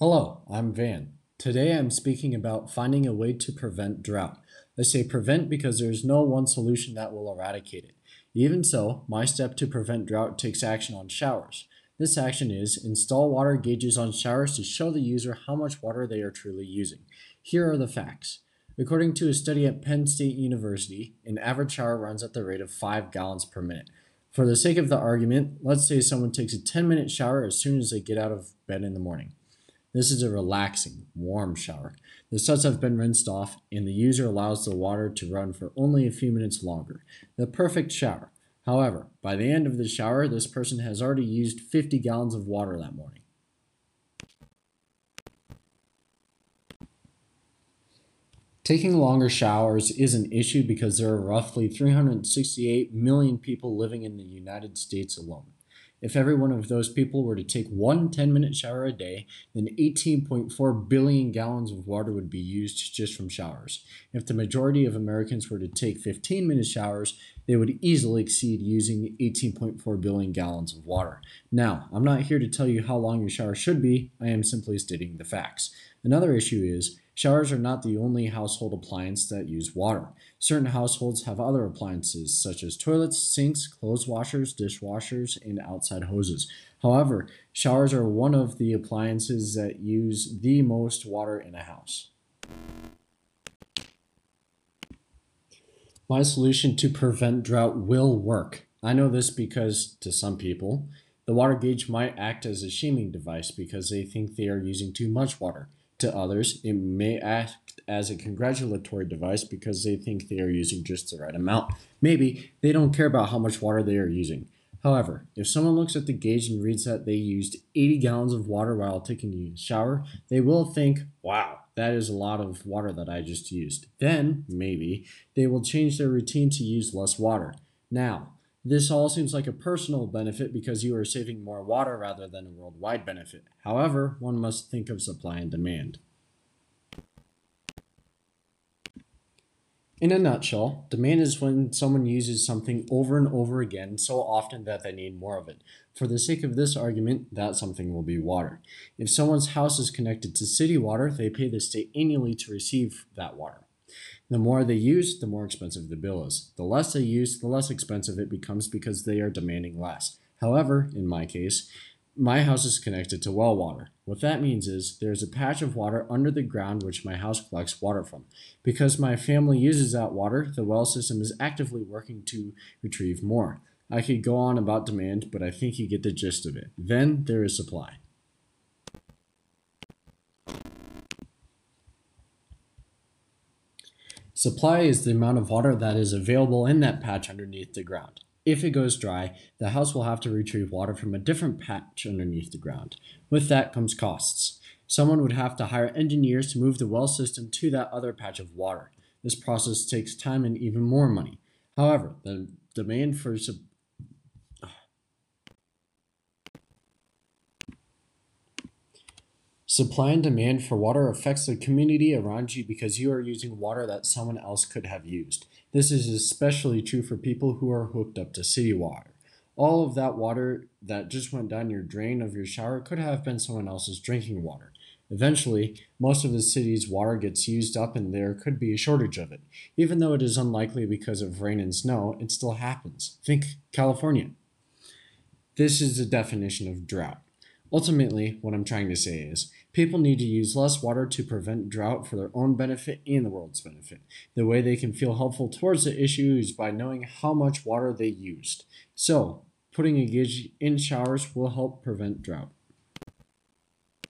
Hello, I'm Van. Today I'm speaking about finding a way to prevent drought. I say prevent because there is no one solution that will eradicate it. Even so, my step to prevent drought takes action on showers. This action is install water gauges on showers to show the user how much water they are truly using. Here are the facts. According to a study at Penn State University, an average shower runs at the rate of 5 gallons per minute. For the sake of the argument, let's say someone takes a 10 minute shower as soon as they get out of bed in the morning. This is a relaxing, warm shower. The suds have been rinsed off, and the user allows the water to run for only a few minutes longer. The perfect shower. However, by the end of the shower, this person has already used 50 gallons of water that morning. Taking longer showers is an issue because there are roughly 368 million people living in the United States alone. If every one of those people were to take one 10 minute shower a day, then 18.4 billion gallons of water would be used just from showers. If the majority of Americans were to take 15 minute showers, they would easily exceed using 18.4 billion gallons of water. Now, I'm not here to tell you how long your shower should be, I am simply stating the facts. Another issue is Showers are not the only household appliance that use water. Certain households have other appliances, such as toilets, sinks, clothes washers, dishwashers, and outside hoses. However, showers are one of the appliances that use the most water in a house. My solution to prevent drought will work. I know this because, to some people, the water gauge might act as a shaming device because they think they are using too much water. To others, it may act as a congratulatory device because they think they are using just the right amount. Maybe they don't care about how much water they are using. However, if someone looks at the gauge and reads that they used 80 gallons of water while taking a shower, they will think, wow, that is a lot of water that I just used. Then, maybe, they will change their routine to use less water. Now, this all seems like a personal benefit because you are saving more water rather than a worldwide benefit. However, one must think of supply and demand. In a nutshell, demand is when someone uses something over and over again so often that they need more of it. For the sake of this argument, that something will be water. If someone's house is connected to city water, they pay the state annually to receive that water. The more they use, the more expensive the bill is. The less they use, the less expensive it becomes because they are demanding less. However, in my case, my house is connected to well water. What that means is there's a patch of water under the ground which my house collects water from. Because my family uses that water, the well system is actively working to retrieve more. I could go on about demand, but I think you get the gist of it. Then there is supply. Supply is the amount of water that is available in that patch underneath the ground. If it goes dry, the house will have to retrieve water from a different patch underneath the ground. With that comes costs. Someone would have to hire engineers to move the well system to that other patch of water. This process takes time and even more money. However, the demand for Supply and demand for water affects the community around you because you are using water that someone else could have used. This is especially true for people who are hooked up to city water. All of that water that just went down your drain of your shower could have been someone else's drinking water. Eventually, most of the city's water gets used up and there could be a shortage of it. Even though it is unlikely because of rain and snow, it still happens. Think California. This is the definition of drought. Ultimately, what I'm trying to say is people need to use less water to prevent drought for their own benefit and the world's benefit. The way they can feel helpful towards the issue is by knowing how much water they used. So, putting a gauge in showers will help prevent drought.